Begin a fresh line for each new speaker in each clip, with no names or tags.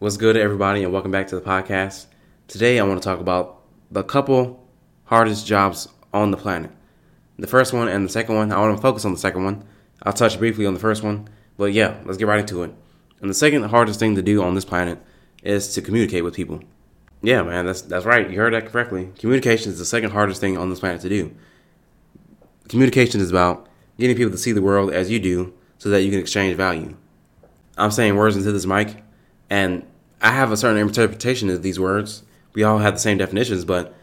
What's good, everybody, and welcome back to the podcast. Today, I want to talk about the couple hardest jobs on the planet. The first one and the second one, I want to focus on the second one. I'll touch briefly on the first one, but yeah, let's get right into it. And the second hardest thing to do on this planet is to communicate with people. Yeah, man, that's that's right. You heard that correctly. Communication is the second hardest thing on this planet to do. Communication is about getting people to see the world as you do so that you can exchange value. I'm saying words into this mic and I have a certain interpretation of these words. We all have the same definitions, but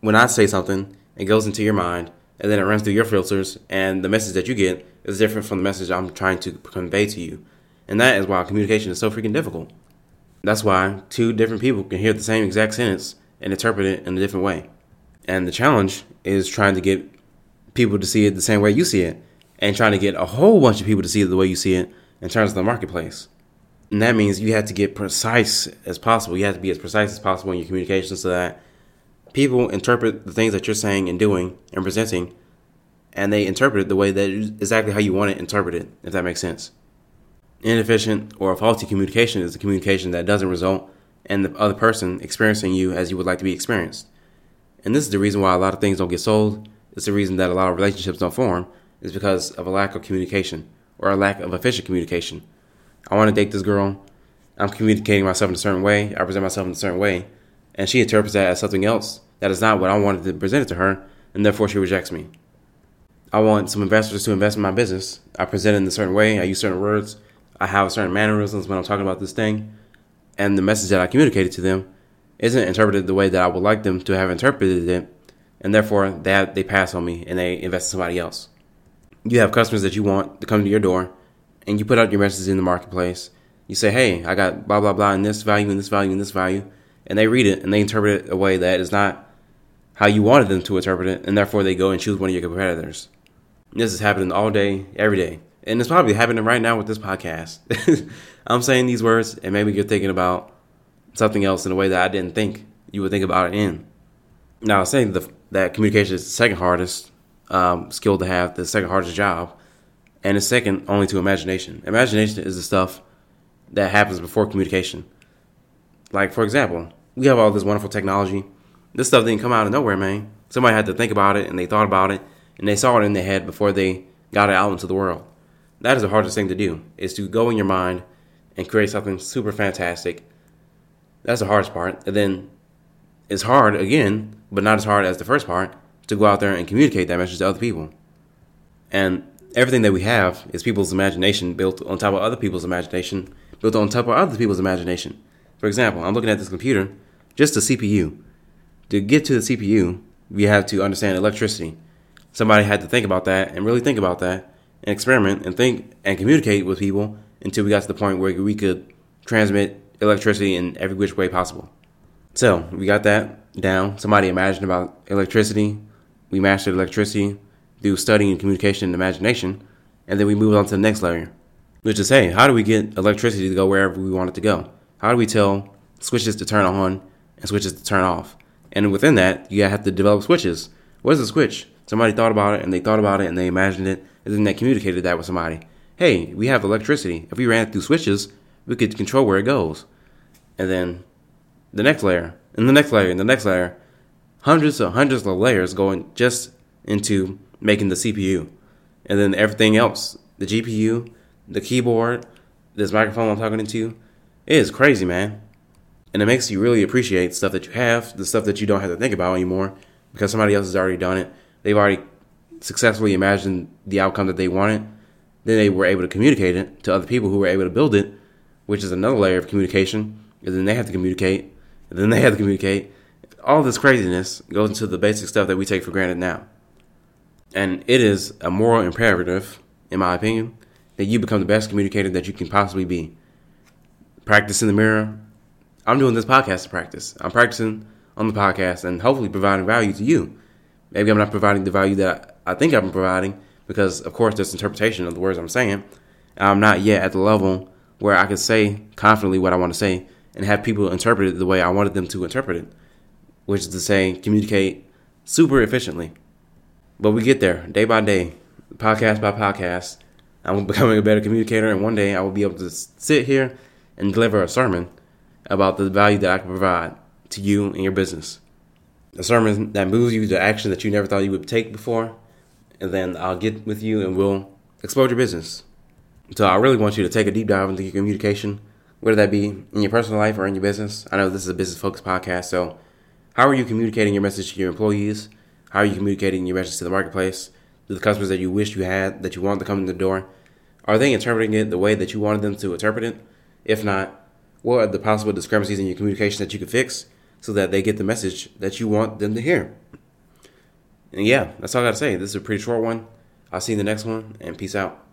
when I say something, it goes into your mind and then it runs through your filters, and the message that you get is different from the message I'm trying to convey to you. And that is why communication is so freaking difficult. That's why two different people can hear the same exact sentence and interpret it in a different way. And the challenge is trying to get people to see it the same way you see it, and trying to get a whole bunch of people to see it the way you see it in terms of the marketplace. And that means you have to get precise as possible. You have to be as precise as possible in your communication so that people interpret the things that you're saying and doing and presenting, and they interpret it the way that exactly how you want it interpreted, if that makes sense. Inefficient or faulty communication is a communication that doesn't result in the other person experiencing you as you would like to be experienced. And this is the reason why a lot of things don't get sold. It's the reason that a lot of relationships don't form, is because of a lack of communication or a lack of efficient communication. I want to date this girl. I'm communicating myself in a certain way. I present myself in a certain way. And she interprets that as something else that is not what I wanted to present it to her, and therefore she rejects me. I want some investors to invest in my business. I present it in a certain way. I use certain words. I have certain mannerisms when I'm talking about this thing. And the message that I communicated to them isn't interpreted the way that I would like them to have interpreted it. And therefore, that they pass on me and they invest in somebody else. You have customers that you want to come to your door and you put out your messages in the marketplace. You say, hey, I got blah, blah, blah, in this value, in this value, in this value. And they read it and they interpret it a way that is not how you wanted them to interpret it. And therefore, they go and choose one of your competitors. This is happening all day, every day. And it's probably happening right now with this podcast. I'm saying these words, and maybe you're thinking about something else in a way that I didn't think you would think about it in. Now, I was saying the, that communication is the second hardest um, skill to have, the second hardest job and it's second only to imagination. Imagination is the stuff that happens before communication. Like for example, we have all this wonderful technology. This stuff didn't come out of nowhere, man. Somebody had to think about it and they thought about it and they saw it in their head before they got it out into the world. That is the hardest thing to do, is to go in your mind and create something super fantastic. That's the hardest part. And then it's hard again, but not as hard as the first part, to go out there and communicate that message to other people. And everything that we have is people's imagination built on top of other people's imagination, built on top of other people's imagination. For example, I'm looking at this computer, just the CPU. To get to the CPU, we have to understand electricity. Somebody had to think about that and really think about that and experiment and think and communicate with people until we got to the point where we could transmit electricity in every which way possible. So we got that down. Somebody imagined about electricity. We mastered electricity through studying communication and imagination, and then we move on to the next layer, which is hey, how do we get electricity to go wherever we want it to go? How do we tell switches to turn on and switches to turn off? And within that, you have to develop switches. What is a switch? Somebody thought about it and they thought about it and they imagined it, and then they communicated that with somebody. Hey, we have electricity. If we ran it through switches, we could control where it goes. And then the next layer, and the next layer, and the next layer, hundreds of hundreds of layers going just into making the CPU. And then everything else, the GPU, the keyboard, this microphone I'm talking into, it is crazy, man. And it makes you really appreciate stuff that you have, the stuff that you don't have to think about anymore because somebody else has already done it. They've already successfully imagined the outcome that they wanted. Then they were able to communicate it to other people who were able to build it, which is another layer of communication. And then they have to communicate. And then they have to communicate. All this craziness goes into the basic stuff that we take for granted now. And it is a moral imperative, in my opinion, that you become the best communicator that you can possibly be. Practice in the mirror. I'm doing this podcast to practice. I'm practicing on the podcast and hopefully providing value to you. Maybe I'm not providing the value that I think I'm providing because, of course, there's interpretation of the words I'm saying. I'm not yet at the level where I can say confidently what I want to say and have people interpret it the way I wanted them to interpret it, which is to say, communicate super efficiently. But we get there day by day, podcast by podcast. I'm becoming a better communicator, and one day I will be able to sit here and deliver a sermon about the value that I can provide to you and your business. A sermon that moves you to action that you never thought you would take before, and then I'll get with you and we'll explode your business. So I really want you to take a deep dive into your communication, whether that be in your personal life or in your business. I know this is a business focused podcast, so how are you communicating your message to your employees? How are you communicating your message to the marketplace? To the customers that you wish you had, that you want to come in the door? Are they interpreting it the way that you wanted them to interpret it? If not, what are the possible discrepancies in your communication that you could fix so that they get the message that you want them to hear? And yeah, that's all I got to say. This is a pretty short one. I'll see you in the next one, and peace out.